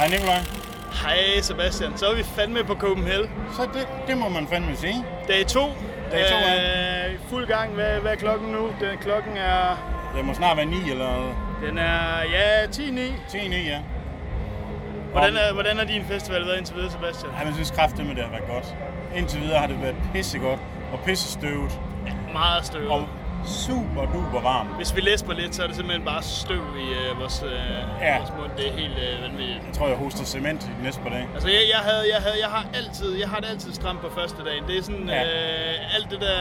Hej Nikolaj. Hej Sebastian, så er vi fandme på Copenhagen. Så det, det må man fandme sige. Dag 2. Dag to, ja. øh, Fuld gang. Hvad, hvad er klokken nu? Den, klokken er... Det må snart være 9 eller Den er, ja, 10-9. 10 9, ja. Hvordan er, hvordan er din festival været indtil videre, Sebastian? Ja, jeg synes kraftigt med det har været godt. Indtil videre har det været pissegodt og pissestøvet Meget støv. og super duper varmt. Hvis vi læser på lidt, så er det simpelthen bare støv i øh, vores, øh, Ja. vores mund. Det er helt øh, vanvittigt. Jeg tror, jeg hoster cement i de næste par dage. Altså, jeg, jeg, havde, jeg, havde, jeg har altid, jeg har det altid stramt på første dagen. Det er sådan, Ja. øh, alt det der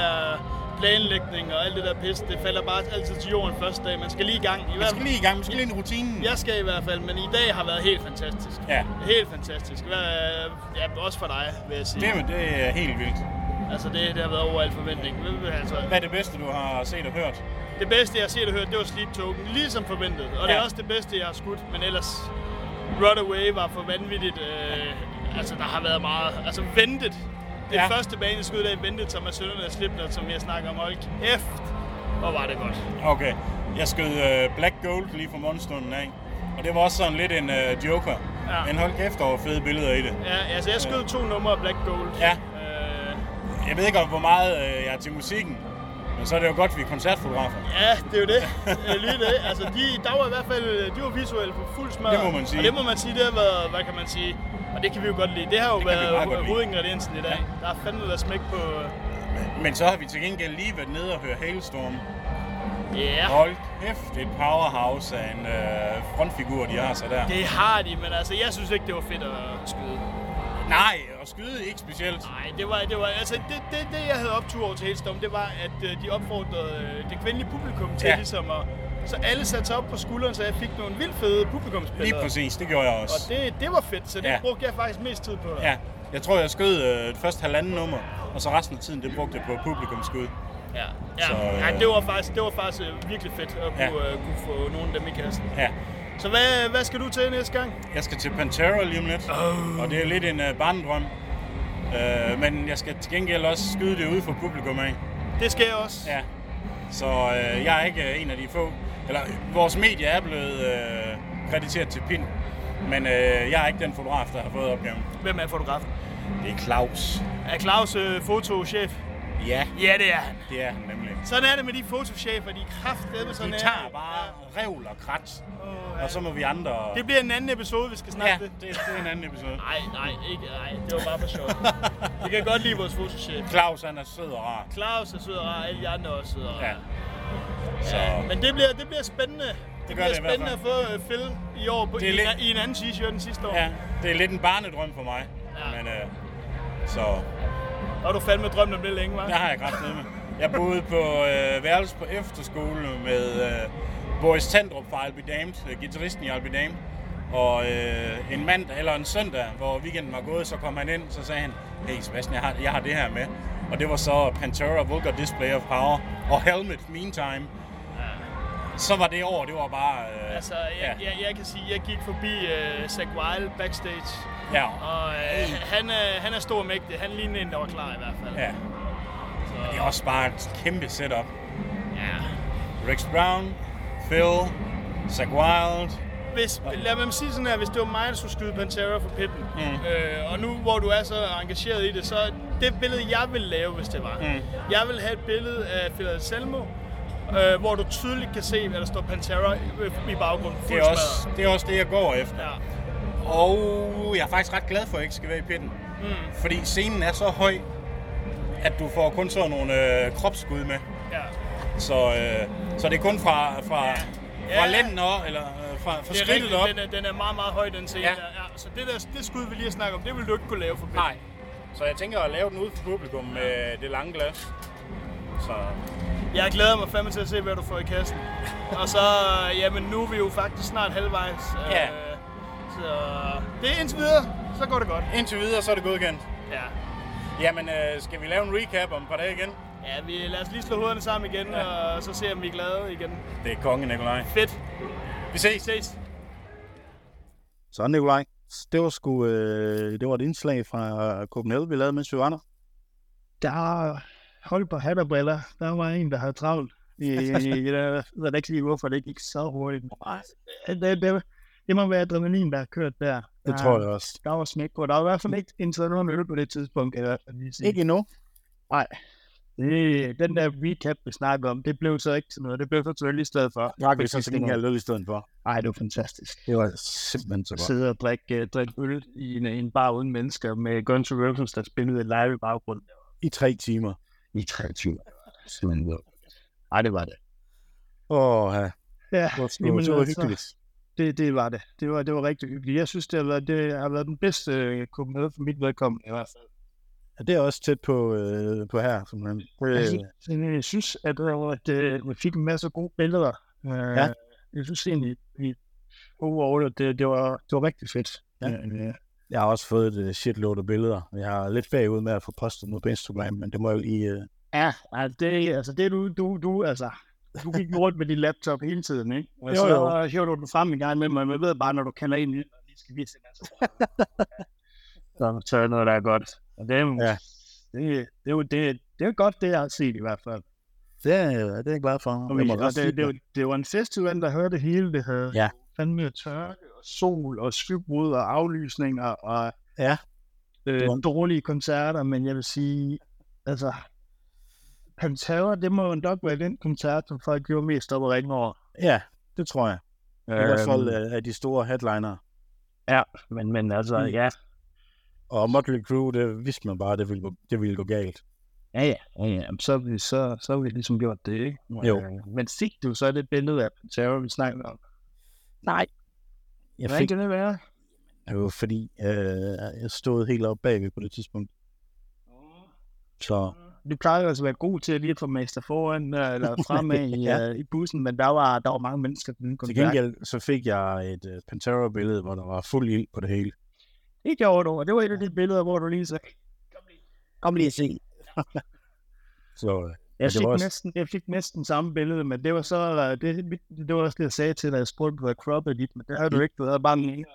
planlægning og alt det der pis, det falder bare altid til jorden første dag. Man skal lige i gang. I hvert skal lige i gang, måske lige ind i rutinen. Jeg skal i hvert fald, men i dag har været helt fantastisk. Ja. Helt fantastisk. Ja, også for dig, vil jeg sige. Det, det er helt vildt. Altså, det, det har været over al forventning. Altså, Hvad er det bedste, du har set og hørt? det bedste, jeg har set og hørt, det var Sleep Token. Ligesom forventet. Og det Ja. er også det bedste, jeg har skudt. Men ellers, Runaway var for vanvittigt. Øh, altså, der har været meget. Altså, ventet. Det Ja. første baneskud, der ventet Thomas Sønderne og Slipknot, som jeg snakker om. Hold kæft, hvor var det godt. Okay. Jeg skød uh, Black Gold lige fra morgenstunden af. Og det var også sådan lidt en uh, joker. Ja. Men hold kæft, der var fede billeder i det. Ja, altså, jeg skød to numre af Black Gold. Ja. Øh, Jeg ved ikke, om hvor meget uh, jeg er til musikken. Men så er det jo godt, vi er koncertfotografer. Ja, det er jo det. Øh, Lige det. Altså, de, der var i hvert fald, de var visuelle på fuld smør. Det må man sige. Og det må man sige, det har været, hvad kan man sige, og det kan vi jo godt lide. Det har jo Det været hovedingrediensen i dag. Der har fandme været smæk på... Men så har vi til gengæld lige været nede og høre Hailstorm. Ja, Hold kæft, det er et powerhouse af en øh, frontfigur, de har så der. det har de, men altså, jeg synes ikke, det var fedt at skyde. Nej, skyde ikke specielt. Nej, det var, det var, altså, det, det, det jeg havde optur over til Hailstorm, det var, at øh, de opfordrede øh, det kvindelige publikum til Ja. ligesom at... Så alle satte sig op på skulderen, så jeg fik nogle vildt fede publikumsbilleder. Lige præcis, det gjorde jeg Og også. det, det var fedt, så det Ja. brugte jeg faktisk mest tid på. Ja, jeg tror, jeg skød øh, det første halvanden nummer, og så resten af tiden, det brugte jeg på publikumskud. Ja, ja. Så, øh, ja det var faktisk, det var faktisk øh, virkelig fedt at kunne, Ja. uh, kunne få nogle af dem i kassen. Ja, Så hvad, hvad skal du til næste gang? jeg skal til Pantera lige om lidt, Oh. og det er lidt en uh, barndrøm. Uh, men jeg skal til gengæld også skyde det ude for publikum af. Det skal jeg også. Ja. Så øh, jeg er ikke øh, en af de få, eller vores medie er blevet øh, krediteret til PIN, men øh, jeg er ikke den fotograf, der har fået opgaven. Hvem er fotografen? Det er Claus. Er Claus øh, fotochef? Ja, Ja, det er han. det er han nemlig. Sådan er det med de fotochefer, de er kraftedeme sådan De er. tager bare revl og krat, ja. og så må vi andre... Det bliver en anden episode, vi skal snakke Ja, det. det, det er en anden episode. Nej, nej, ikke, nej. Det var bare for sjov. Vi kan godt lide vores fotochef. Claus, han er sød og rar. Claus er sød og rar, alle de andre er også søde og rar. Ja. Så Ja, men det bliver, det bliver spændende. Det, gør bliver det i hvert spændende at få uh, Phil i år på, Det i, lidt- en, i en anden t-shirt end sidste år. ja, det er lidt en barnedrøm for mig. Ja. Men øh, så og du fandme drømt om det længe, hva'? der har jeg kraft med. Jeg boede på øh, værelse på efterskole med øh, Boris Tandrup fra Albi Damned, øh, gitarristen i Albi Damned. Og øh, en mandag eller en søndag, hvor weekenden var gået, så kom han ind, så sagde han, hey Sebastian, jeg har, jeg har det her med. Og det var så Pantera Vulgar Display of Power og Helmet Meantime. Så var det år, det var bare... Øh, Altså, jeg, ja. jeg, jeg kan sige, jeg gik forbi uh, Zach Wilde backstage, ja. og uh, han, er, han er stor og mægtig. Han lignede en, der var klar i hvert fald. ja. Så, Det er også bare et kæmpe setup. ja. Rex Brown, Phil, Zach Wilde. Hvis, lad mig sige sådan her, hvis det var mig, der skulle skyde Pantera for pitten, Mm. øh, og nu hvor du er så engageret i det, så det billede, jeg ville lave, hvis det var, Mm. jeg vil have et billede af Phil Anselmo, øh, hvor du tydeligt kan se, at der står Pantera i, i baggrunden. Det er, også, det er også det, jeg går efter. Ja. Og jeg er faktisk ret glad for, at jeg ikke skal være i pitten. Mm. Fordi scenen er så høj, at du får kun sådan nogle øh, kropsskud med. ja. Så, øh, så det er kun fra, fra, Ja. fra Ja. lænden op, eller øh, fra, fra skridtet rigtigt, op. den er, den er meget, meget høj, den scene Ja. der. Ja, så det, der, det skud, vi lige har snakket om, det vil du ikke kunne lave for pitten. Nej. Så jeg tænker at lave den ude for publikum med det lange glas. Så Jeg glæder mig fandme til at se, hvad du får i kassen. Og så, jamen nu er vi jo faktisk snart halvvejs. Ja. Øh, så det er indtil videre, så går det godt. indtil videre, så er det godkendt. Ja. Jamen, øh, skal vi lave en recap om et par dage igen? Ja, vi lad os lige slå hovederne sammen igen, Ja. ja. og så se, om vi er glade igen. Det er kongen, Nikolaj. Fedt. Vi ses. Ses. Så Nikolaj, det var sgu, øh, det var et indslag fra Copenhagen, vi lavede, mens vi var der. Hold på hat og briller. Der var en, der havde travlt. Der, jeg ved ikke lige, hvorfor det gik så hurtigt. Det, det, det, må være adrenalin, der har kørt der. Det tror jeg også. Der var smæk på. Der var i hvert fald ikke indtaget nogen øl på det tidspunkt, jeg sige. Ikke endnu. Nej. Det, den der recap, vi snakker om, det blev så ikke til noget. Det blev så til øl i stedet for. Drak vi så til gengæld øl i stedet for. Ej, det var fantastisk. Det var simpelthen så godt. Sidde og drikke, uh, drikke øl i en, en bar uden mennesker med Guns N' Roses, der spillede live i baggrunden. I tre timer. I 23. Simpelthen. Ej, det var det. Åh, ja. Ja, Det var, jamen, det var altså, hyggeligt. Det, det var det. Det var, det var rigtig hyggeligt. Jeg synes, det har været, det har været den bedste øh, Copenhagen for mit vedkommende i hvert fald. Ja, det er også tæt på, øh, på her, simpelthen. Jeg Det, synes, jeg synes at, øh, at øh, vi fik en masse gode billeder. Øh, Ja. Jeg synes egentlig, vi overall, det, det, var, det var rigtig fedt. Ja. Øh, jeg har også fået et uh, shitload af billeder. Jeg har lidt bagud med at få postet noget på Instagram, men det må jeg jo lige... Uh... Ja, altså det, altså det du, du, du, altså, du gik rundt med din laptop hele tiden, ikke? Og Jo, så jo. hiver du den frem en gang med mig, men jeg ved bare, når du kalder ind, og lige skal vise det, altså. så tør noget, der er godt. Og det, Ja. det, det, jo det, det er godt, det jeg har set i hvert fald. Det er, det er jeg glad for. Og, Jeg og det, det, var- det, var en festival, der hørte det hele. Det havde Ja. fandme tørke sol og skybrud og aflysninger og Ja. øh, var- dårlige koncerter, men jeg vil sige, altså, Pantera, det må jo nok være den koncert, som folk gjorde mest op og ringe over. Ja, det tror jeg. I hvert fald Øhm, uh, af de store headliner. Ja, men, men altså, Mm. ja. Og Motley Crue, det vidste man bare, det ville gå, det ville gå galt. Ja, ja, ja, Så, har vi, så, så vi ligesom gjort det, ikke? Jo. Øh, Men fik du så det billede af Pantera, vi snakker om? Nej. Jeg Hvordan fik kan det være? det var fordi, øh, jeg stod helt oppe bagved på det tidspunkt. Så Du plejer jo altså at være god til at lige at få mester foran øh, eller fremad i, Ja. ja. i bussen, men der var, der var mange mennesker, kunne til gengæld så fik jeg et uh, Pantera-billede, hvor der var fuld ild på det hele. Det gjorde du, og det var et af de billeder, hvor du lige sagde, Kom lige og se. så øh, jeg, det fik også- næsten, jeg fik næsten samme billede, men det var så, øh, det, det var også det, jeg sagde til dig, jeg spurgte, du havde croppet lidt, men det havde du ikke, du havde bare en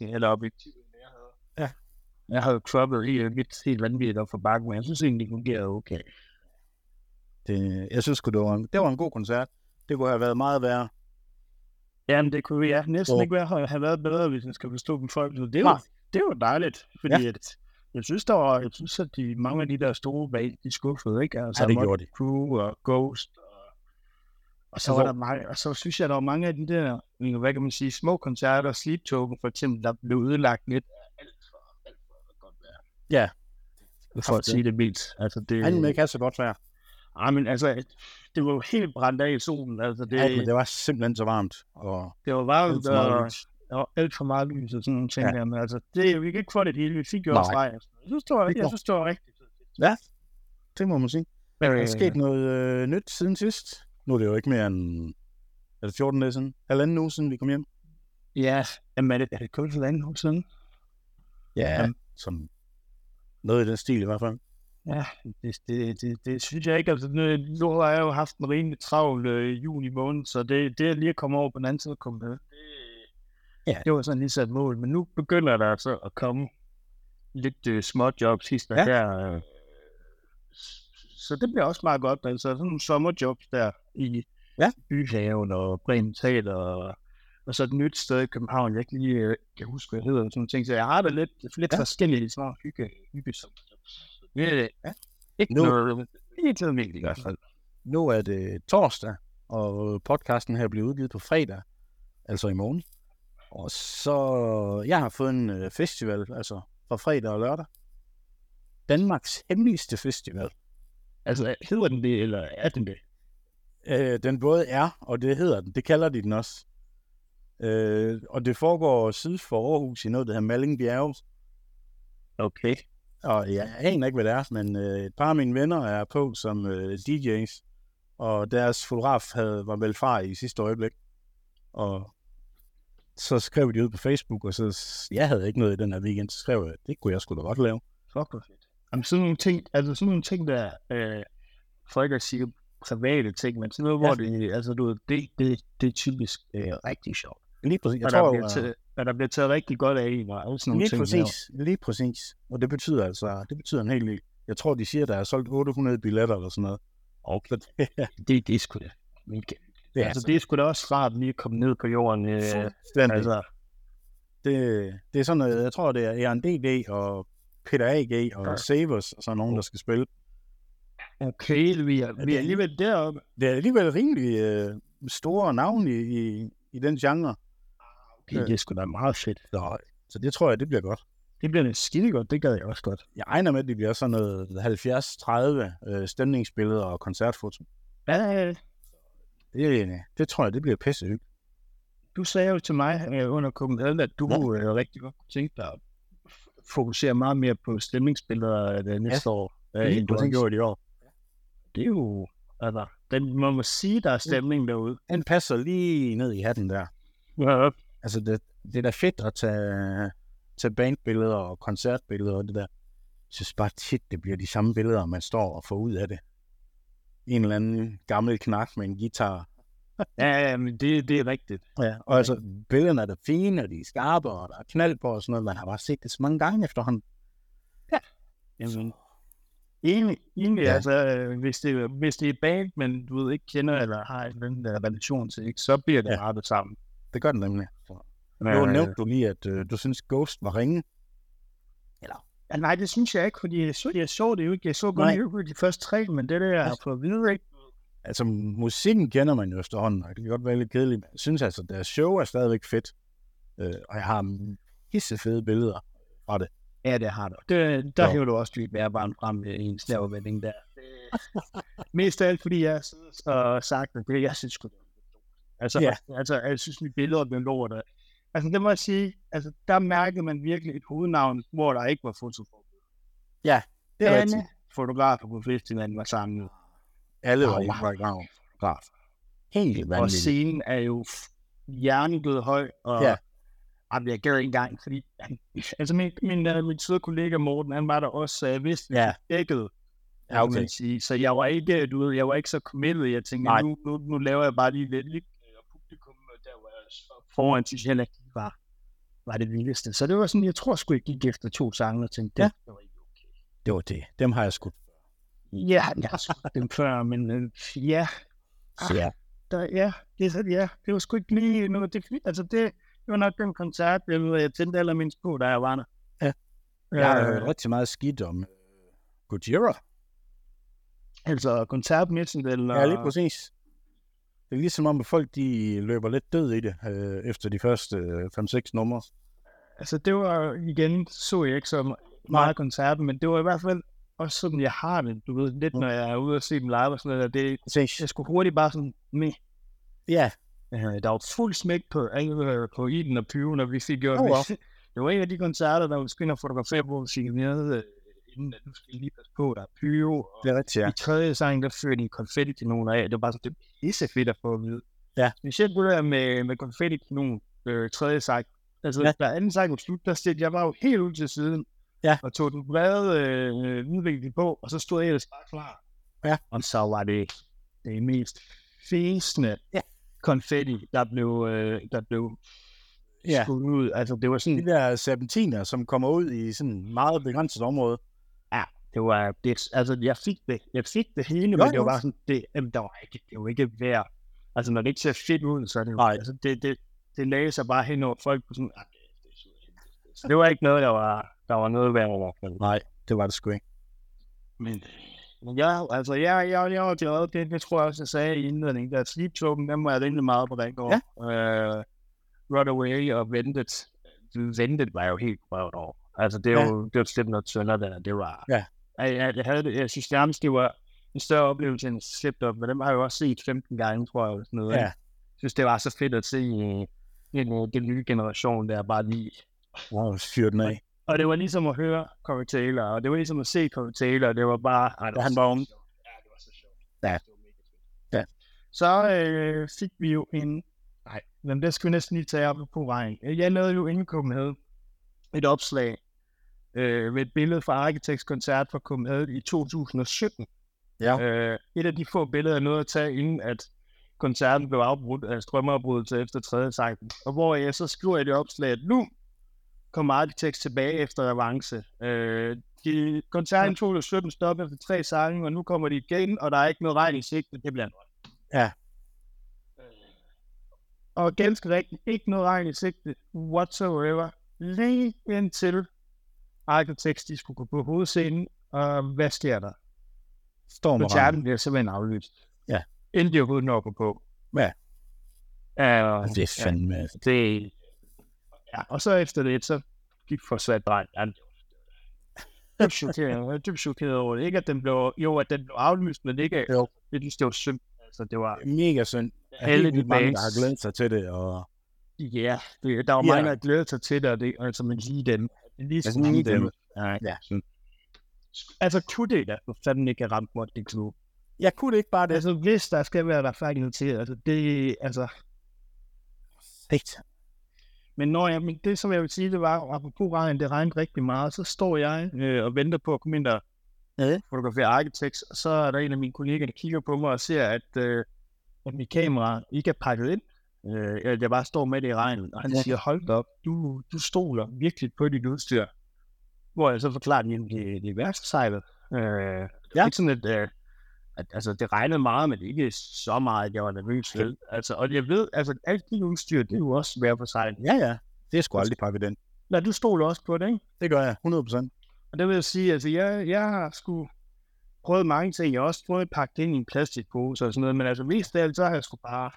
eller objektiv, end jeg havde. Ja. Jeg havde croppet helt, helt, helt vanvittigt op for bakken, men jeg synes egentlig, det fungerede okay. det, jeg synes det var, en, det var en god koncert. Det kunne have været meget værre. Jamen, det kunne ja, næsten Hvor- ikke være, have været bedre, hvis jeg skal forstå dem folk. Det var, det var dejligt, fordi ja. at, jeg synes, der var, jeg synes, at de, mange af de der store bag, de skuffede, ikke? Altså, Ja, det gjorde de. Crue og Ghost. Og, og så var der mange, og så synes jeg, der var mange af de der, hvad kan man sige, små koncerter, Sleep Token for eksempel, der blev ødelagt lidt alt for, alt for godt vejr. Ja. For at sige det mildt. Altså, det, Han ikke have så godt vejr. Ej, men altså, det var jo helt brændt af i solen. Altså, det, Det, ja, men det var simpelthen så varmt. Og det var varmt, og. Der var alt for meget lys og sådan nogle ting Ja. ja. der, men altså, det, vi kan ikke få det hele, vi fik jo Nej. også streg. Jeg synes, det var, jeg synes, det var rigtigt. det må man sige. Men, Der er sket noget øh, nyt siden sidst. Nu er det jo ikke mere end er det 14 dage siden? Halvanden uge siden, vi kom hjem. Ja, jamen, er det, er det kun for anden uge siden? Ja. Jamen. Som noget i den stil i hvert fald. Ja, det, det, det, det synes jeg ikke. Altså, nu, nu har jeg jo haft en rimelig travl øh, juni måned, så det, det er lige at komme over på den anden side, komme med. Det, Ja. det var sådan lige sat mål, men nu begynder der altså at komme lidt øh, små jobs hister Ja. ja. her. Øh, så det bliver også meget godt, altså sådan nogle sommerjobs der i Ja. Byhaven og Bremen Teater og, og så et nyt sted i København, jeg ikke lige øh, kan huske, hvad det hedder, sådan nogle ting, så jeg har det lidt, lidt Ja. ja. forskellige nogle hygge, hygge sommerjobs. Det er Ja. ikke Nu- noget, noget vigtigt i hvert fald. Nu er det torsdag, og podcasten her bliver udgivet på fredag, altså i morgen. Og så, jeg har fået en øh, festival, altså fra fredag og lørdag. Danmarks hemmeligste festival. Altså, hedder den det, eller er den det? Øh, den både er, og det hedder den. Det kalder de den også. Øh, og det foregår syd for Aarhus i noget, der hedder Malling Bjerge. Okay. Og jeg aner ikke, hvad det er, men øh, et par af mine venner er på som øh, DJ's. Og deres fotograf havde, var meldt fra i sidste øjeblik. Og så skrev de ud på Facebook, og så jeg havde ikke noget i den her weekend, så skrev jeg, det kunne jeg sgu da godt lave. Fuck, hvor fedt. Jamen, sådan nogle ting, altså sådan nogle ting, der, øh, for ikke at sige private ting, men sådan noget, Ja. hvor det, altså du ved, det, det, det er typisk øh, rigtig sjovt. Lige præcis. Jeg og tror, der bliver, at- taget, og der bliver taget rigtig godt af en, og alle sådan nogle Lige ting. præcis, lige præcis. Og det betyder altså, det betyder en hel del. Jeg tror, de siger, der er solgt 800 billetter eller sådan noget. Okay. Det, det er sgu da mega. Det er altså, så. det er sgu da også rart lige at komme ned på jorden. Øh, Fuldstændig. altså, Det, det er sådan noget, jeg tror, det er Aaron DD og Peter A.G. og Ja. ja. Savers og sådan nogen, der skal spille. okay, vi er, vi er alligevel deroppe. Det er alligevel rimelig øh, store navne i, i, i den genre. Okay, det er sgu da meget fedt. Så, så det tror jeg, det bliver godt. Det bliver da skide godt, det gad jeg også godt. Jeg regner med, at det bliver sådan noget 70-30 øh, stemningsbilleder og koncertfoto. Ja, Det, det tror jeg, det bliver pisse hyggeligt. du sagde jo til mig øh, under Copenhagen, at du øh, rigtig godt kunne tænke dig at fokusere meget mere på stemningsbilleder øh, næste år. Øh, end du har gjort i år. Det er jo, altså, den, man må sige, der er stemning derude. Den passer lige ned i hatten der. Ja, Altså, det, det er da fedt at tage, tage bandbilleder og koncertbilleder og det der. Jeg synes bare tit, det bliver de samme billeder, man står og får ud af det. En eller anden gammel knak med en guitar. ja, ja men det, det er rigtigt. Ja, og altså, billederne er da fine, og de er skarpe, og der er knald på og sådan noget. Man har bare set det så mange gange efterhånden. Jamen, egentlig, egentlig Ja. ja. altså, øh, hvis det, hvis det er band, men du ved ikke kender eller har en den der relation til, ikke, så bliver det Ja. ja. meget det gør den nemlig. Nu nævnte du lige, at øh, du synes Ghost var ringe. Ja, nej, det synes jeg ikke, fordi jeg så, jeg så det jo ikke. Jeg så Nej. lige de første tre, men det der, jeg har fået at vide, ikke? Altså, musikken kender man jo efterhånden, og det kan godt være lidt kedeligt, men jeg synes altså, deres show er stadigvæk fedt. Øh, og jeg har hisse fede billeder fra det. Ja, det har du. Det, der hæver du også dybt bærbaren frem i en snævervending der. Mest af alt, fordi jeg og sagt, at det, jeg synes sgu. Altså, ja. altså, jeg synes, mit billeder blev lort. Altså, det må jeg sige, altså, der mærkede man virkelig et hovednavn, hvor der ikke var fotoforbud. Det er rigtigt. Fotografer på festivalen var samlet. Alle var Wow, i wow. background. Klart. Helt Og vanvittigt. scenen er jo hjernedød høj, og Ja. ja. Jamen, jeg gad ikke engang, fordi han, altså min, min, uh, min søde kollega Morten, han var der også, så jeg vidste, Ja. ja. dækket, Ja, okay. sige. Så jeg var ikke, du ved, jeg var ikke så committed. Jeg tænkte, Nej. nu, nu, nu, laver jeg bare lige lidt, lidt og publikum, og der var jeg så foran, synes jeg heller ikke, var, var det vildeste. Så det var sådan, jeg tror sgu, jeg gik efter to sange og tænkte, Ja. det, var ikke okay. Det var det. Dem har jeg skudt. Ja, jeg har skudt dem før, men øh, ja, Så ja. der, ja, det, er ja, det var sgu ikke lige noget, det, altså det, det var nok den koncert, jeg, jeg tændte allermindst på, da jeg var der. Ja. Jeg har Øh, hørt rigtig meget skidt om øh, Gojira. Altså koncertmæssigt, eller... Ja, lige præcis. Det er ligesom om, at folk de løber lidt død i det, øh, efter de første øh, 5-6 numre. Altså det var, igen, så jeg ikke så meget koncerten, men det var i hvert fald også sådan, jeg har det, du ved, lidt Mm. når jeg er ude og se dem live og sådan noget, det, Præcis. jeg skulle hurtigt bare sådan med. Ja, der var fuld smæk på, øh, på Iden og Pyven, og vi fik gjort, Oh, wow. det var en af de koncerter, der var skulle fotografere på, og øh, inden at du skal lige passe på, der er pyro, og det er rigtigt, ja. i tredje sang, der førte de konfetti til nogen af. Det var bare sådan, det er pisse fedt at få at vide. Ja. Specielt det der med, med konfetti til nogen øh, tredje sang. Altså, Ja. da anden sang var slut, der stillede jeg var jo helt ud til siden. Ja. Og tog den brede øh, udvikling på, og så stod jeg ellers bare klar. Ja. Og så var det det mest fæsende Ja. konfetti, der blev, øh, der blev Ja. skudt ud. Altså, det var sådan, De der serpentiner, som kommer ud i sådan et meget begrænset område. Det var, det, altså jeg fik det, jeg fik det hele, Jo, men det var bare sådan, det, jamen, der var ikke, det var ikke værd. Altså når det ikke ser fedt ud, så er det jo, Nej. altså det, det, det lagde sig bare hen over folk på sådan, ah, det, det, så- det var ikke noget, der var, der var noget værd over. Nej, det var det sgu ikke. men, men jeg, altså jeg, jeg, jeg var glad, det, det tror jeg også, jeg sagde i indledningen, der Sleep Token, dem var jeg rimelig meget på den går. Ja. Uh, Runaway og Ventet, Ventet var jo helt røvet over. Altså det er Ja. jo, det var slemt noget sønder der, det var, Ja. jeg, jeg, jeg, havde det, jeg synes nærmest, det var en større oplevelse end Slipped Up, men dem har jeg jo også set 15 gange, tror jeg, eller sådan noget. Ja. Jeg synes, det var så fedt at se øh, den, øh, den nye generation der bare lige. Wow, fyr den af. Og det var ligesom at høre Corey Taylor, og det var ligesom at se Corey Taylor, og det var bare... Ej, det Da han var ung. Ja, det var så sjovt. Ja. Var. Ja. Så øh, fik vi jo en... Nej, men det skal vi næsten lige tage op på vejen. Jeg lavede jo Copenhagen et opslag øh, med et billede fra Architects koncert fra Copenhagen i 2017. Ja. Øh, et af de få billeder, jeg nåede at tage, inden at koncerten blev afbrudt af strømafbrydelse efter tredje sang. Og hvor jeg så skriver i det opslag, at nu kommer Architects tilbage efter avance. Øh, de, koncerten i 2017 stoppede efter tre sange, og nu kommer de igen, og der er ikke noget regn i sigte. Det bliver noget. Ja. Øh, Og ganske rigtigt, ikke noget regn i sigte whatsoever. Lige indtil Architects, de skulle gå på hovedscenen, og hvad sker der? Storm Koncerten bliver simpelthen aflyst. Ja. Inden de overhovedet når på. Ja. Uh, Det er fandme... Ja. det, ja, og så efter det, så gik for svært det var dybt chokeret. Dybt chokeret over det. Ikke at den blev, jo, at den blev aflyst, men ikke, Jo. jeg synes, det var synd. Altså, det var, Mega synd. Alle de mange, der har glædet sig til det, og ja, det, der var mange, der glædede sig til det, og det, altså, men lige den. Lige sådan lige dem. Ja. Ja. Altså, kunne det da for fanden ikke have ramt Motley Crue? jeg kunne det ikke bare det. Altså, hvis der skal være retfærdighed til, altså, det, altså, Satan. Men når jeg, men det, som jeg vil sige, det var, apropos regn, det regnede rigtig meget, så står jeg øh, og venter på at komme ind og Ja. fotografere Architects, og så er der en af mine kolleger, der kigger på mig og ser, at, øh, at mit kamera ikke er pakket ind. Øh, jeg bare står med det i regnen, og han Ja. siger, hold da op, du, du stoler virkelig på dit udstyr. Hvor jeg så forklarer, at det, det er værste sejlet. Øh. Ja. Ikke sådan, at, øh, at altså, det regnede meget, men ikke så meget, at jeg var nervøs. vel? Altså, og jeg ved, altså, alt det udstyr, det er jo også værd for sejlet. Ja, ja. Det er sgu aldrig pakket ind. Nej, du stoler også på det, ikke? Det gør jeg, 100%. Og det vil jeg sige, altså jeg, jeg har sgu prøvet mange ting. Jeg har også prøvet at pakke det ind i en plastikpose og sådan noget, men altså mest af alt, så har jeg sgu bare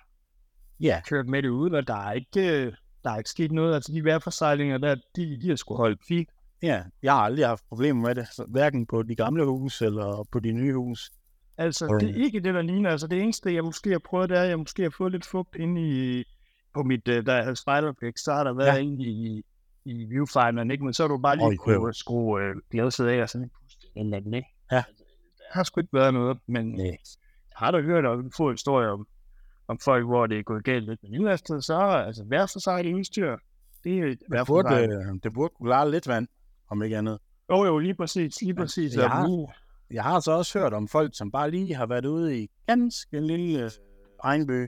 Ja, kørt med det ud, og der er ikke, øh, der er ikke sket noget. Altså de vejrforsejlinger der, de, de har sgu holdt fint. ja. Jeg har aldrig haft problemer med det. Hverken på de gamle hus eller på de nye hus. Altså Og- det er ikke det, der ligner. Altså det eneste, jeg måske har prøvet, det er, at jeg måske har fået lidt fugt ind i, på mit, øh, der er spiderpæk, så har der været Ja. inde i, i viewfinderen, ikke? Men så har du bare lige oh, kunne skrue øh, af og sådan puste en eller anden, ikke? Ja. Altså, Der har sgu ikke været noget, men Nej. har du hørt om få historier om, om folk, hvor det er gået galt lidt med indlastet, så altså værd for sig det udstyr. Det er Det burde, øh, det burde kunne klare lidt vand, om ikke andet. Jo, jo, lige præcis, lige præcis. jeg Ja, har- nu, Jeg har så også hørt om folk, som bare lige har været ude i ganske lille øh, regnbø,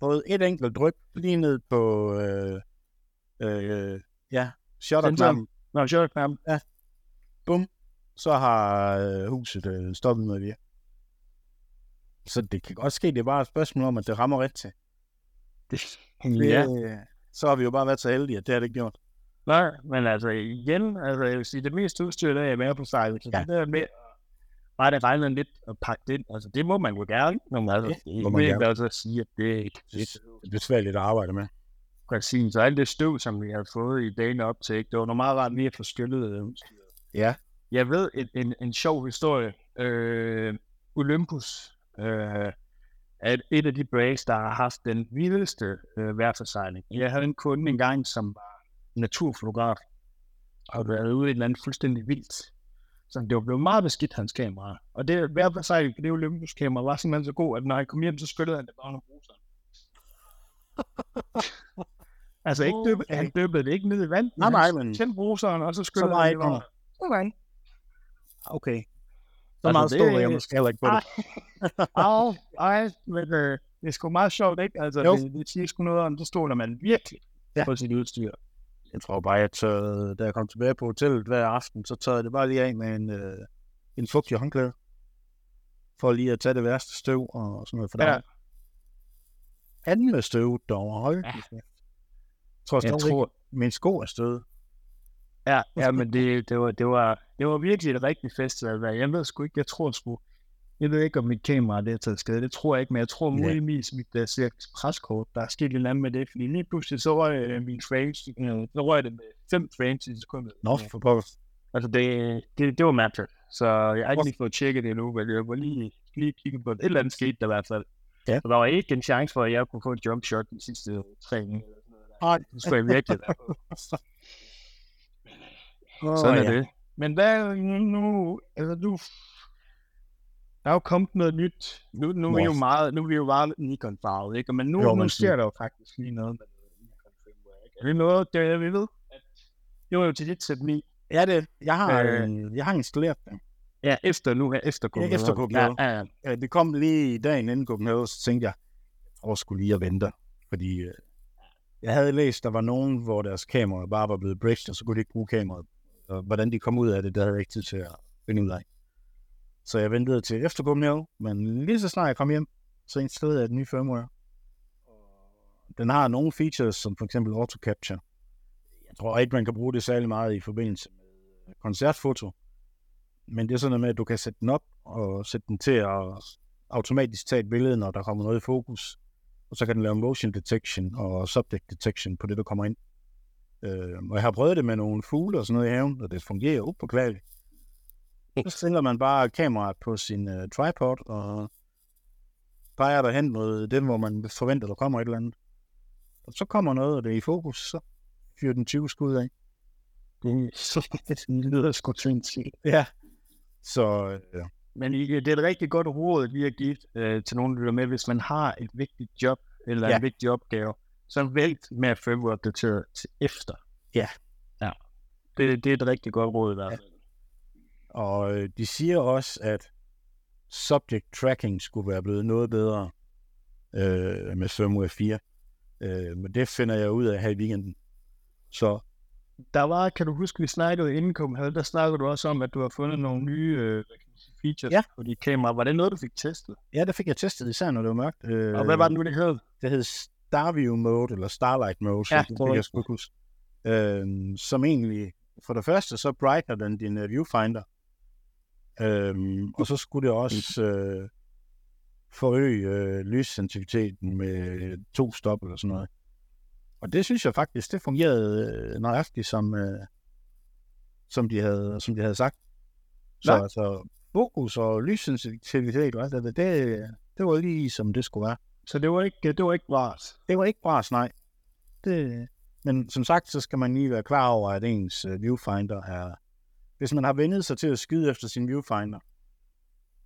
fået et enkelt dryp lige ned på, øh, øh, ja, shutterknappen. Nå, sjovt, ja. Bum, så har øh, huset øh, stoppet med at virke. Så det kan godt ske, det er bare et spørgsmål om, at det rammer rigtigt. Det, Det, ja. øh, så har vi jo bare været så heldige, at det har det ikke gjort. Nej, men altså igen, altså jeg vil sige, det meste udstyr, der er med på sejlet. Så Ja. ja. det der med, bare det regner lidt og pakke det ind, altså det må man jo gerne. Men altså, Det det, må det man ikke altså sige, at det er ikke Det er besværligt at arbejde med. præcis. Så alt det støv, som vi har fået i dagen op til, det var noget meget rart lige at få skyllet øh, udstyret. Ja. Jeg ved en, en, en sjov historie. Øh, Olympus øh, er et, af de brands, der har haft den vildeste øh, vejrforsejling. Jeg havde en kunde engang, som var naturfotograf, og været ude i et eller andet fuldstændig vildt. Så det var blevet meget beskidt, hans kamera. Og det vejrforsejling på det Olympus kamera var simpelthen så god, at når han kom hjem, så skyllede han det bare under bruseren. altså ikke døbe, Okay. han døbede det ikke ned i vand. Nej, nej, men- Tændte bruseren, og så skyllede han det. Okay. Okay. Så Altså, meget det- stor er jeg måske heller ikke på det. Ej, men øh, det er sgu meget sjovt, ikke? Altså, Jo. det, det siger sgu noget om, så stoler man virkelig Ja. på sit udstyr. Jeg tror bare, at øh, da jeg kom tilbage på hotellet hver aften, så tager jeg det bare lige af med en, øh, en fugtig håndklæde. For lige at tage det værste støv og sådan noget. For der Ja. andet støv. Hold Ja. Jeg tror Jeg tror... min sko er stød. Ja, ja, men det, det, var, det, var, det var virkelig et rigtigt festival. Jeg ved sgu ikke, jeg tror sgu, jeg ved ikke, om mit kamera det er taget skade. Det tror jeg ikke, men jeg tror Ja. muligvis mit uh, Circus preskort, der er sket et eller andet med det. Fordi lige pludselig så røg uh, min frames, uh, så røg det med fem frames i sekundet. Nå, for pokker. Altså, det, det, det var mærkeligt. Så jeg har ikke lige fået tjekket det endnu, men jeg var lige, lige kigge på det. Et eller andet skete der i hvert fald. Ja. Så der var ikke en chance for, at jeg kunne få en jump shot den sidste noget der. Nej. Det skulle jeg virkelig være på. Oh, Sådan er det. Men hvad nu, nu altså du, der er jo kommet noget nyt. Nu, nu er vi jo meget, nu er vi jo meget Nikon farvet, ikke? Men nu, Jo, nu sker der jo faktisk lige noget med Nikon firmware, ikke? Er det noget, det er, vi ved? At det var jo til dit sæt 9. Ja, det. Jeg har, Øh. øh, jeg har installeret det. Ja, efter nu her, efter Ja, efter Copenhagen. Ja, ja, Ja, det kom lige dagen inden Copenhagen, så tænkte jeg, jeg sgu lige at vente. Fordi øh, jeg havde læst, der var nogen, hvor deres kamera bare var blevet bridged, og så kunne de ikke bruge kameraet. Og hvordan de kom ud af det, der havde jeg ikke tid til at finde ud af. Så jeg ventede til efter Copenhagen, men lige så snart jeg kom hjem, så installerede jeg et nyt firmware. Og den har nogle features, som for eksempel auto capture. Jeg tror ikke, man kan bruge det særlig meget i forbindelse med koncertfoto. Men det er sådan noget med, at du kan sætte den op og sætte den til at automatisk tage et billede, når der kommer noget i fokus. Og så kan den lave motion detection og subject detection på det, der kommer ind. Øh, og jeg har prøvet det med nogle fugle og sådan noget i haven, og det fungerer upåklageligt. Så stiller man bare kameraet på sin uh, tripod, og peger der hen mod det, hvor man forventer, der kommer et eller andet. Og så kommer noget, og det er i fokus, så fyrer den 20 skud af. Det lyder sgu sindssygt. Ja. Så øh, Men I- det er et rigtig godt råd, vi har givet øh, til nogen, der lytter med, hvis man har et vigtigt job, eller ja. Ja. en vigtig opgave, så vælg med at firmware-opdatere til efter. Ja. Ja. Det, det er et rigtig godt råd i hvert fald. Og øh, de siger også, at subject tracking skulle være blevet noget bedre øh, med firmware 4. Øh, men det finder jeg ud af her i weekenden. Så Der var, kan du huske, vi snakkede inden Copenhagen, der snakkede du også om, at du har fundet nogle nye øh, features Ja. på de kameraer. Var det noget, du fik testet? ja, det fik jeg testet, især når det var mørkt. Øh, Og hvad var det nu, det hed? Det hed Starview Mode, eller Starlight Mode, Ja, ja, det jeg ikke huske. Øh, som egentlig, for det første, så brighter den din uh, viewfinder. Øhm, og så skulle det også øh, forøge øh, lyssensitiviteten med to stop eller sådan noget. Og det synes jeg faktisk, det fungerede øh, nøjagtigt som, øh, som, de havde, som de havde sagt. Så Nå. altså, fokus og lyssensitivitet og alt det, det, det var lige som det skulle være. Så det var ikke, det var ikke bras. Det var ikke bras, nej. Det, men som sagt, så skal man lige være klar over, at ens uh, viewfinder er... Hvis man har vendet sig til at skyde efter sin viewfinder,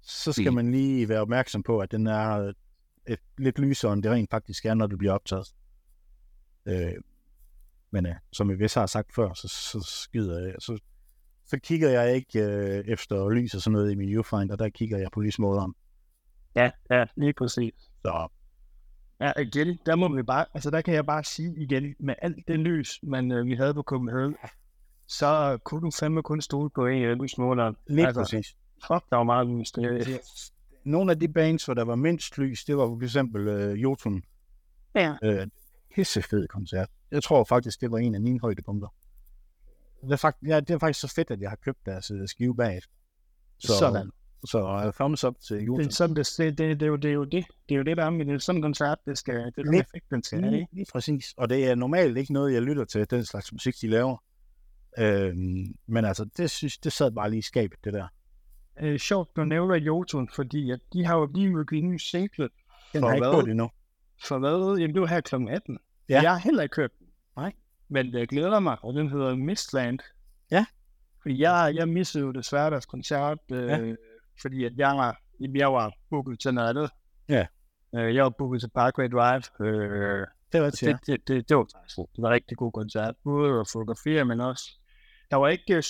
så skal Mm. man lige være opmærksom på, at den er et, lidt lysere, end det rent faktisk er, når det bliver optaget. Øh, men uh, som vi vist har sagt før, så, så skyder jeg, så, så kigger jeg ikke uh, efter lys og sådan noget i min viewfinder, der kigger jeg på lysmåderen. Ja, ja, lige præcis. Så Ja, igen, der må vi bare, altså der kan jeg bare sige igen, med alt det lys, man, øh, vi havde på Copenhagen, så kunne du fandme kun stole på en af lysmåleren. lige Altså, præcis. Fuck, der var meget lys. Det, Nogle af de bands, hvor der var mindst lys, det var for eksempel øh, Jotun. Ja. Øh, pissefed koncert. Jeg tror faktisk, det var en af mine højdepunkter. Det er, faktisk, ja, det er faktisk så fedt, at jeg har købt deres øh, skive bag. Så, Sådan. Så uh, thumbs up til Jotun. det, er sådan, det, det, det, det, er jo, det, er jo det. Det er jo det, der er med det. er Sådan en koncert, det skal, det er den effekt, den skal have, Lige, præcis. Og det er normalt ikke noget, jeg lytter til, den slags musik, de laver. Øhm, men altså, det, synes, det sad bare lige i skabet, det der. Øh, sjovt, du nævner Jotun, fordi at de har jo lige udgivet en ny single. Den For har hvad? hørt endnu. For hvad? Jamen, det var her kl. 18. Ja. Jeg har heller ikke hørt den. Nej. Men jeg glæder mig, og den hedder Mistland. Ja. Fordi jeg, jeg missede jo desværre deres koncert, øh, Ja. Fordi at jeg var, jeg var booket til noget andet. Ja. Øh, jeg var booket til Parkway Drive. Øh, Det var det, det, det, det, var faktisk det var en rigtig god koncert. Både at fotografere, men også... Der var ikke... øh,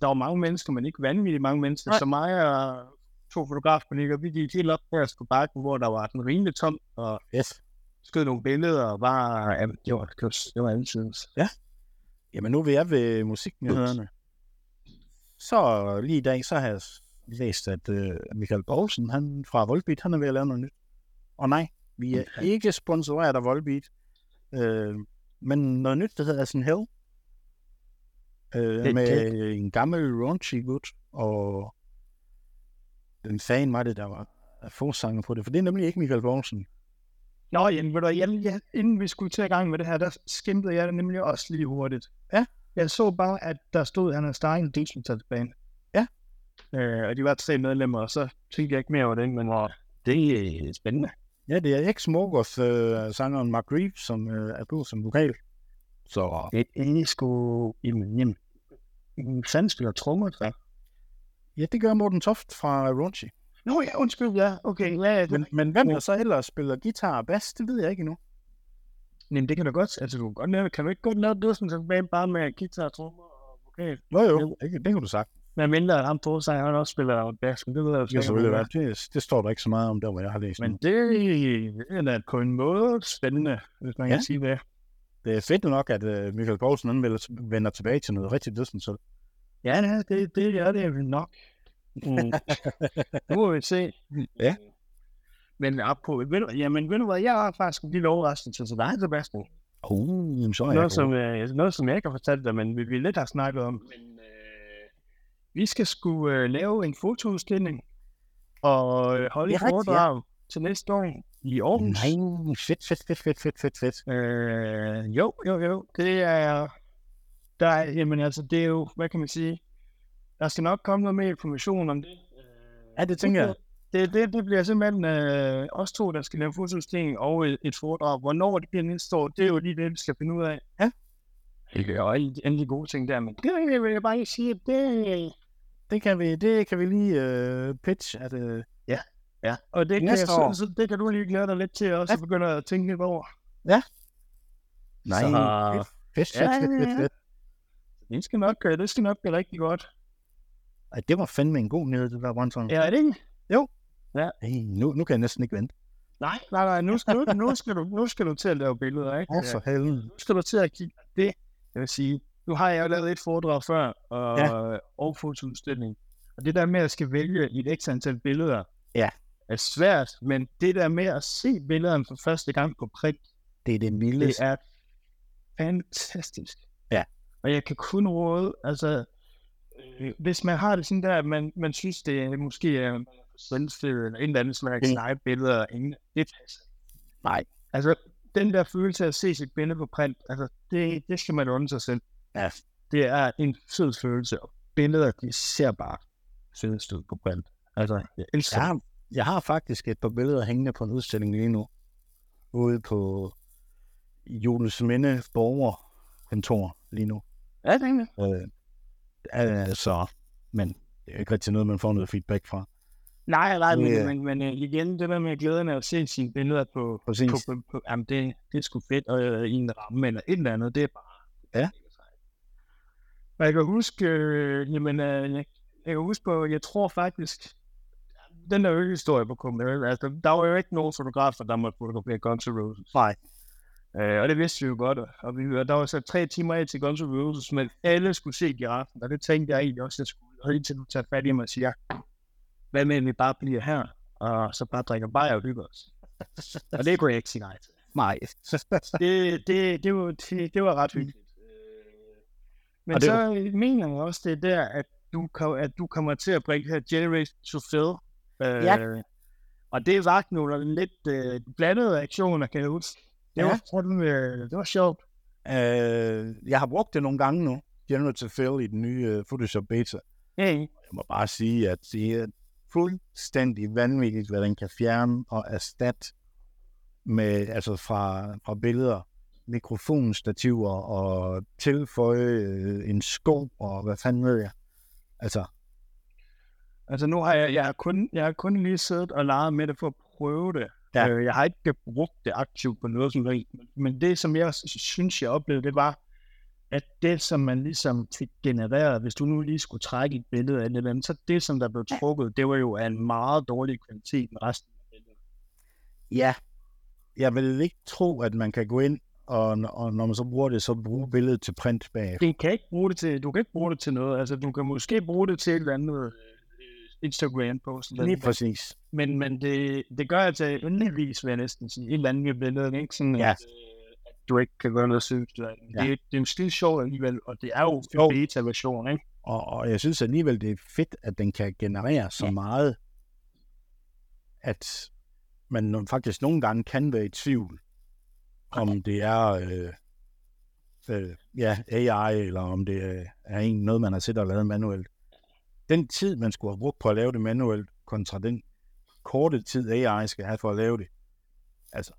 Der var mange mennesker, men ikke vanvittigt mange mennesker. Nej. Så mig og to fotografkolleger, vi gik helt op der på bakken, hvor der var den rimelig tom, og Yes. skød nogle billeder, og bare... Ja, det var, det var, det var altid. Jamen nu er vi er ved musiknyhederne. Så lige i dag, så har jeg læst, at uh, Michael Poulsen, han fra Volbeat, han er ved at lave noget nyt. Og nej, vi er Okay. ikke sponsoreret af Volbeat. Uh, men noget nyt, der hedder Asin Hell. Uh, Det- med en gammel raunchy gut, og den fan var det, der var forsanger på det, for det er nemlig ikke Michael Poulsen. Nå, jamen, ved du, jeg, jeg, inden vi skulle til i gang med det her, der skimmede jeg det nemlig også lige hurtigt. Ja. Jeg så bare, at der stod, at han er startet en dødsmetalsbane. Øh, og de var tre medlemmer, og så tænkte jeg ikke mere over det, men uh, det er spændende. Ja, det er ex-Morgoth-sangeren Mark Reeves, som uh, er på som vokal. Så Det er sgu... Jamen, jamen. Fanden spiller trommer, så? ja, det gør Morten Toft fra Raunchy. Nå ja, undskyld, ja. Okay, ja, ja. Men, men hvem der så ellers spiller guitar og bass, det ved jeg ikke endnu. Jamen, det kan du godt. Altså, du kan, godt lave, kan du ikke godt lave dødsmetalsbane bare med guitar, trommer og vokal? Jo jo, det, det kan du sagt. Men mindre, at ham på sig, han også spiller bass, men det ved jeg jo ikke, det, det, det står der ikke så meget om, der hvor jeg har læst. Men Men det er da på en måde spændende, hvis man Ja. kan sige det. det er fedt nok, at uh, Michael Poulsen han vender- tilbage til noget rigtigt dødsensøl. Ja, det, det, det er det nok. Mm. nu må vi se. Ja. Men op på, ved du, jamen, ved du hvad, jeg har faktisk en lille overraskelse til dig, Sebastian. Uh, jamen, så er jeg Noget, som, god. øh, noget, som jeg ikke har fortalt dig, men vi, vi lidt har snakket om. Men vi skal sgu øh, lave en fotoudstilling og øh, holde et rigtigt, ja. foredrag til næste år i Aarhus. Nej, fedt, fedt, fedt, fedt, fedt, fedt, fedt. Øh, jo, jo, jo. Det er, der er, jamen altså, det er jo, hvad kan man sige, der skal nok komme noget mere information om det. Ja, det tænker jeg. Det, det, det bliver simpelthen øh, os to, der skal lave fotoudstilling og et, et foredrag. Hvornår det bliver næste år, det er jo lige det, vi skal finde ud af. Ja. Det er jo alle, de gode ting der, men det vil jeg bare ikke sige, det... Det kan vi, det kan vi lige øh, pitch, at øh, Ja, og det kan, jeg, så, det kan du lige glæde dig lidt til også, Ja. at begynde at tænke lidt over. nej, Så- fedt, fedt, Ja, fedt, fedt, ja, fedt, ja. Det skal nok, øh, det skal nok blive rigtig godt. Ej, det var fandme en god nyhed, det der Brøndshøj. Ja, er det ikke? Hey, nu, nu kan jeg næsten ikke vente. Nej, nej, nej, nu skal, nu, nu, skal du, nu skal du til at lave billeder, ikke? Åh, for helvede. Nu skal du til at kigge det, jeg vil sige, nu har jeg jo lavet et foredrag før, og, ja. og fotoudstilling. Og det der med at skal vælge et ekstra antal billeder, Ja. er svært, men det der med at se billederne for første gang på print, Det er det det mildeste. er fantastisk. Ja. Og jeg kan kun råde, altså, øh, hvis man har det sådan der, at man, man synes, det er måske er selvfed eller en eller anden slags Mm. mm. billeder, ingen, det passer. Nej. Altså, den der følelse af at se sit billede på print, altså, det, det skal man undre sig selv. Ja. Det er en fed følelse, og billeder, de ser bare fedest ud på print. Altså, jeg elsker Jeg har, jeg har faktisk et par billeder hængende på en udstilling lige nu. Ude på Jules Minde Borgerkontor lige nu. Ja, det er det. Øh, altså, men det er ikke rigtig noget, man får noget feedback fra. Nej, nej, men, er- men, men øh, igen, det der med glæden af at se sine billeder på, Præcis. på, på, på jamen det, det er sgu fedt, og øh, i en ramme eller et eller andet, det er bare... Ja. Og jeg kan huske, øh, jamen, øh, jeg, kan huske på, jeg tror faktisk, den der ølhistorie på KML, altså, der var jo ikke nogen fotografer, der måtte fotografere Guns N' Roses. Nej. Øh, og det vidste vi jo godt, og- og vi, og der var så tre timer af til Guns N' Roses, men alle skulle se giraffen, og det tænkte jeg egentlig også, jeg skulle. Og indtil du tager fat i mig og siger, hvad med, at vi bare bliver her, og så bare drikker bajer og hygger os. og det kunne jeg ikke sige nej til. Nej. Det, det, det, var, det, det var ret hyggeligt. Øh, Men Og det så mener jeg også, det er der, at du, kom- at du kommer til at bringe det her Generation to Fill. Øh, Ja. Og det var nogle lidt øh, blandede reaktioner, kan jeg huske. Det, Ja. var, fandme, øh, det var sjovt. øh, jeg har brugt det nogle gange nu. Generative Fill i den nye uh, Photoshop Beta. Hey. Jeg må bare sige, at det er fuldstændig vanvittigt, hvad den kan fjerne og erstatte med, altså fra, fra billeder, mikrofonstativer og tilføje øh, en sko og hvad fanden ved jeg. Altså, Altså nu har jeg, jeg har kun, jeg har kun lige siddet og leget med det for at prøve det. Ja. Øh, jeg har ikke brugt det aktivt på noget som helst. Men det, som jeg synes, jeg oplevede, det var, at det, som man ligesom fik genereret, hvis du nu lige skulle trække et billede af eller andet, så det, som der blev trukket, det var jo af en meget dårlig kvalitet med resten af billedet. ja, jeg vil ikke tro, at man kan gå ind, og, og når man så bruger det, så bruge billedet til print bagefter. Det kan ikke bruge det til, du kan ikke bruge det til noget. Altså, du kan måske bruge det til et eller andet øh, Instagram-post. Lige noget. præcis. Men, men det, det gør jeg til endeligvis, vil jeg næsten sige. Et eller andet med billedet, ikke? Sådan, Ja. at, at du ikke kan gøre noget søgt. Ja. Det, det er jo skide sjovt alligevel, og det er jo en beta-version, ikke? Og, og jeg synes alligevel, det er fedt, at den kan generere så Ja. meget, at man faktisk nogle gange kan være i tvivl, om det er øh, øh, ja, AI, eller om det øh, er en, noget, man har siddet og lavet manuelt. Den tid, man skulle have brugt på at lave det manuelt, kontra den korte tid, AI skal have for at lave det, altså,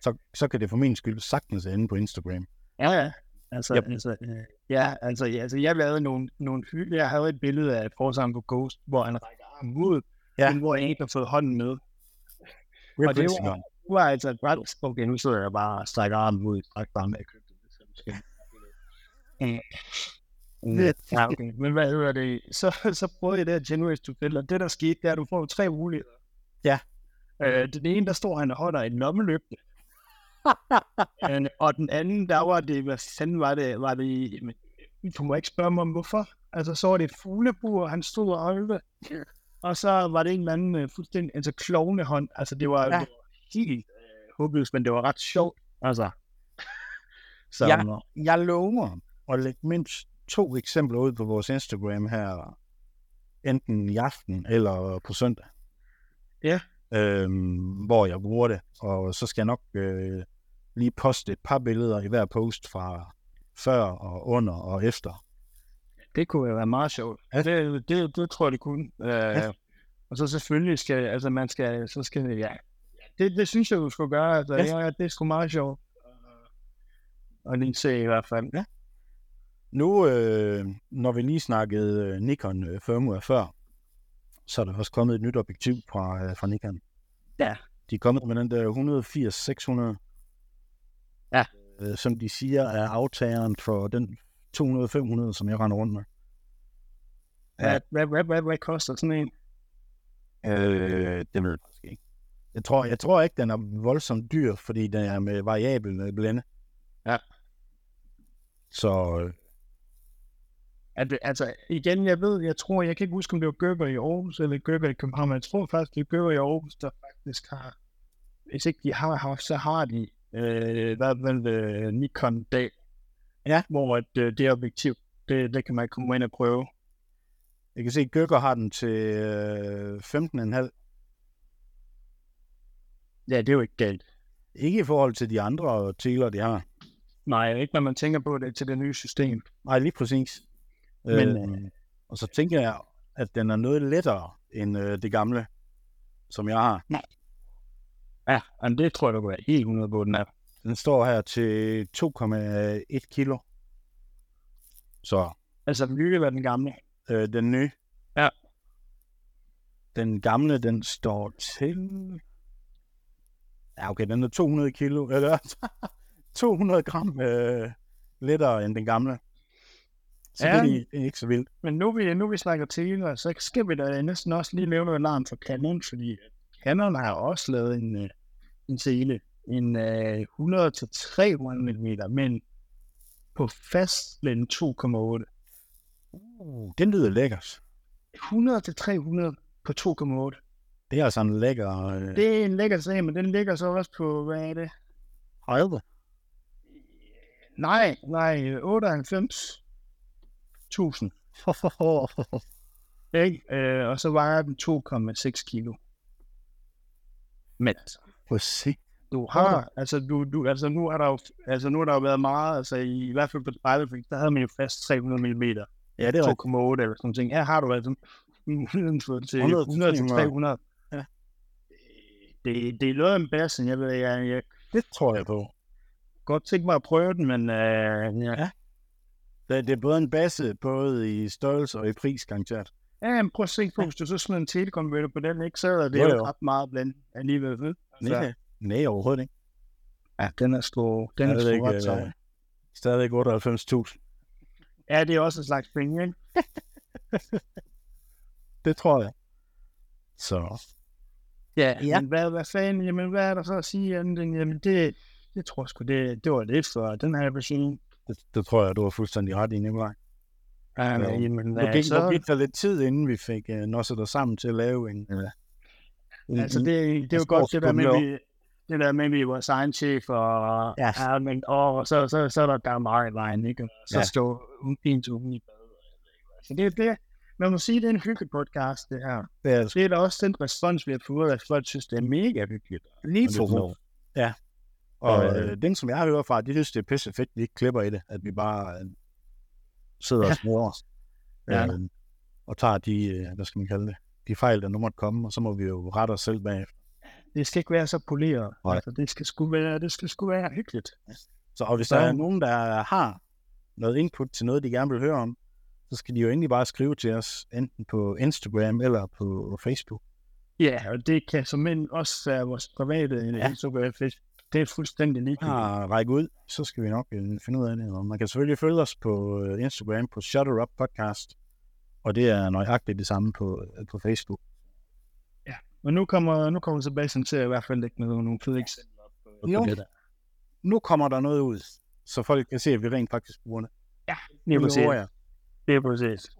så, så kan det for min skyld sagtens ende på Instagram. Ja, ja. Altså, Yep. altså, øh, ja, altså, ja, altså, jeg lavede nogle, nogle hygge. Jeg havde et billede af Forsang på Ghost, hvor han rækker armen ud, Ja. men hvor jeg ikke har fået hånden med. Og det var, Det var altså et ret, okay, nu sidder jeg bare og strækker armen ud, strækker bare med at købe det. Så måske. Ja, okay. Men hvad er det? Så, så prøvede jeg det her Generate to og det der skete, det er, at du får tre muligheder. Ja. Øh, den ene, der står han og holder en lommelygte. øh, og den anden, der var det, hvad fanden var det, var det, jamen, du må ikke spørge mig om hvorfor. Altså, så var det et fuglebur, han stod og holdt. Og så var det en eller anden uh, fuldstændig, altså klovnehånd. Altså det var, Ja. det var helt uh, håbløst, men det var ret sjovt. Altså. så, Ja. Jeg lover at lægge mindst to eksempler ud på vores Instagram her, enten i aften eller på søndag. Ja. Øhm, hvor jeg bruger det, og så skal jeg nok øh, lige poste et par billeder i hver post fra før og under og efter. Det kunne være meget sjovt. Ja. Det, det, det tror jeg, det kunne. Ja. ja. Og så selvfølgelig skal, altså man skal, så skal, ja. Det, det synes jeg, du skulle gøre. Altså, Ja. ja, det er sgu meget sjovt. Og lige se i hvert fald. Ja. Nu, øh, når vi lige snakkede øh, Nikon øh, firmware før, så er der også kommet et nyt objektiv fra, øh, fra Nikon. Ja. De er kommet med den der 180-600, Ja. øh, som de siger er aftageren for den 200-500, som jeg render rundt med. Ja. Hvad, hvad, hvad, hvad, hvad koster sådan en? Øh, det ved jeg faktisk ikke. Jeg tror, jeg tror ikke, den er voldsomt dyr, fordi den er med variabel øh, blænde. Ja. Så øh, At, altså, igen, jeg ved, jeg tror, jeg kan ikke huske, om det var Gerber i Aarhus eller Gerber i København, men jeg tror faktisk, det er Gerber i Aarhus, der faktisk har, hvis ikke de har haft, så har de, øh, vel, øh, Nikon dag, Ja. hvor at, øh, det objektiv, det, det kan man komme ind og prøve. jeg kan se, at Gøkker har den til øh, 15,5. Ja, det er jo ikke galt. Ikke i forhold til de andre teler, de har. Nej, ikke når man tænker på det til det nye system. Nej, lige præcis. Men, øh, og så tænker jeg, at den er noget lettere end øh, det gamle, som jeg har. Ja, men det tror jeg, du kan være helt 100 på, den er. Den står her til 2,1 kilo. Så Altså, den nye eller den gamle? øh, den nye. Ja. Den gamle, den står til... Ja, okay, den er 200 kilo, eller 200 gram øh, lettere end den gamle. Så Ja. det er ikke så vildt. Men nu vi, nu vi snakker til, så skal vi da næsten også lige lave noget alarm for Canon, fordi Canon har også lavet en, øh, en sele, en øh, 100-300 mm, men på fast blende 2,8. Uh, den lyder lækkert. 100-300 på 2,8. Det er altså en lækker... Øh, Det er en lækker sag, men den ligger så også på, hvad er det? 30. Nej, nej, 98. 1000. Ikke? Øh, og så vejer den 2,6 kilo. Men Prøv se. du har, altså, du, du, altså, nu har der jo, altså, nu har der jo været meget, altså, i, i hvert fald på Spejlerfix, der havde man jo fast 300 mm, 2,8 Ja, det er rigtigt. eller sådan noget. Her har du altså muligheden for til 100 til 100 til 300. 300. Ja. Det, det er noget af en basse, jeg ved, jeg, jeg Det tror jeg på. godt tænke mig at prøve den, men øh, ja. Ja. Det, det er både en basse, både i størrelse og i pris, garanteret. Ja, men prøv at se på, hvis du så smider en telekonverter på den, ikke, så er det Jo, jo, ret meget blandt alligevel. Ved? Altså, Nej, nej, overhovedet ikke. ja, den er sgu, den er sgu ret sej. øh, Stadigvæk 98.000. Ja, det er også en slags penge, ikke? Det tror jeg. Så Ja, Ja. ja. men hvad, hvad fanden, jamen hvad er der så at sige andet end, jamen det, det tror jeg sgu, det, det var lidt for den her version. det, det tror jeg, du har fuldstændig ret i, Nikolaj. Ja, men, jamen, Nu ja, gik, så, der lidt tid, inden vi fik uh, nosset os sammen til at lave en... Uh, en altså det, det er jo godt det der med, vi, det der med, at vi vores egen chef, og, Ja. ja, men, og så, så, så er der, der er meget i vejen, ikke? Og så Ja. ja. står en til ugen i bad. Så det, det, man må sige, det er en hyggelig podcast, det her. det er Det er da også den respons, vi har fået, at folk synes, det er mega hyggeligt. lige for Ja. Og Og, øh, den, som jeg hører fra, de synes, det er pisse fedt, vi ikke klipper i det. At vi bare øh, sidder Ja. og smurer os. Ja. Øh, og tager de, øh, hvad skal man kalde det, de fejl, der nu måtte komme, og så må vi jo rette os selv bagefter. Det skal ikke være så poleret. Nej. Altså, det skal sgu være, det skal sgu være hyggeligt. Så og hvis Så- der er nogen, der har noget input til noget, de gerne vil høre om, så skal de jo egentlig bare skrive til os, enten på Instagram eller på Facebook. Ja, og det kan som end også være vores private Ja. ja. Instagram. Det er fuldstændig ligegyldigt. har række ud, så skal vi nok øh, finde ud af det. Og man kan selvfølgelig følge os på øh, Instagram på Shutter Up Podcast, og det er nøjagtigt det samme på, øh, på Facebook. Men nu kommer, nu kommer Sebastian til at i hvert fald lægge nogle, nogle fede eksempler på, Jo. det der. Nu kommer der noget ud, så folk kan se, at vi rent faktisk bruger det. Lige Det lover jeg. Det er præcis.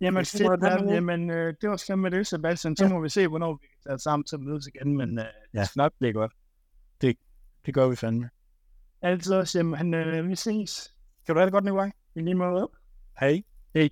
Jamen, Det fedt, det man, jamen øh, det var slemt med det, Sebastian. Så Ja. må vi se, hvornår vi kan tage sammen til mødes igen, men øh, Ja. det skal nok blive godt. Det gør vi fandme. Altså, jamen, øh, vi ses. Kan du have det godt, Nikolaj? I lige måde. Hej. Hej.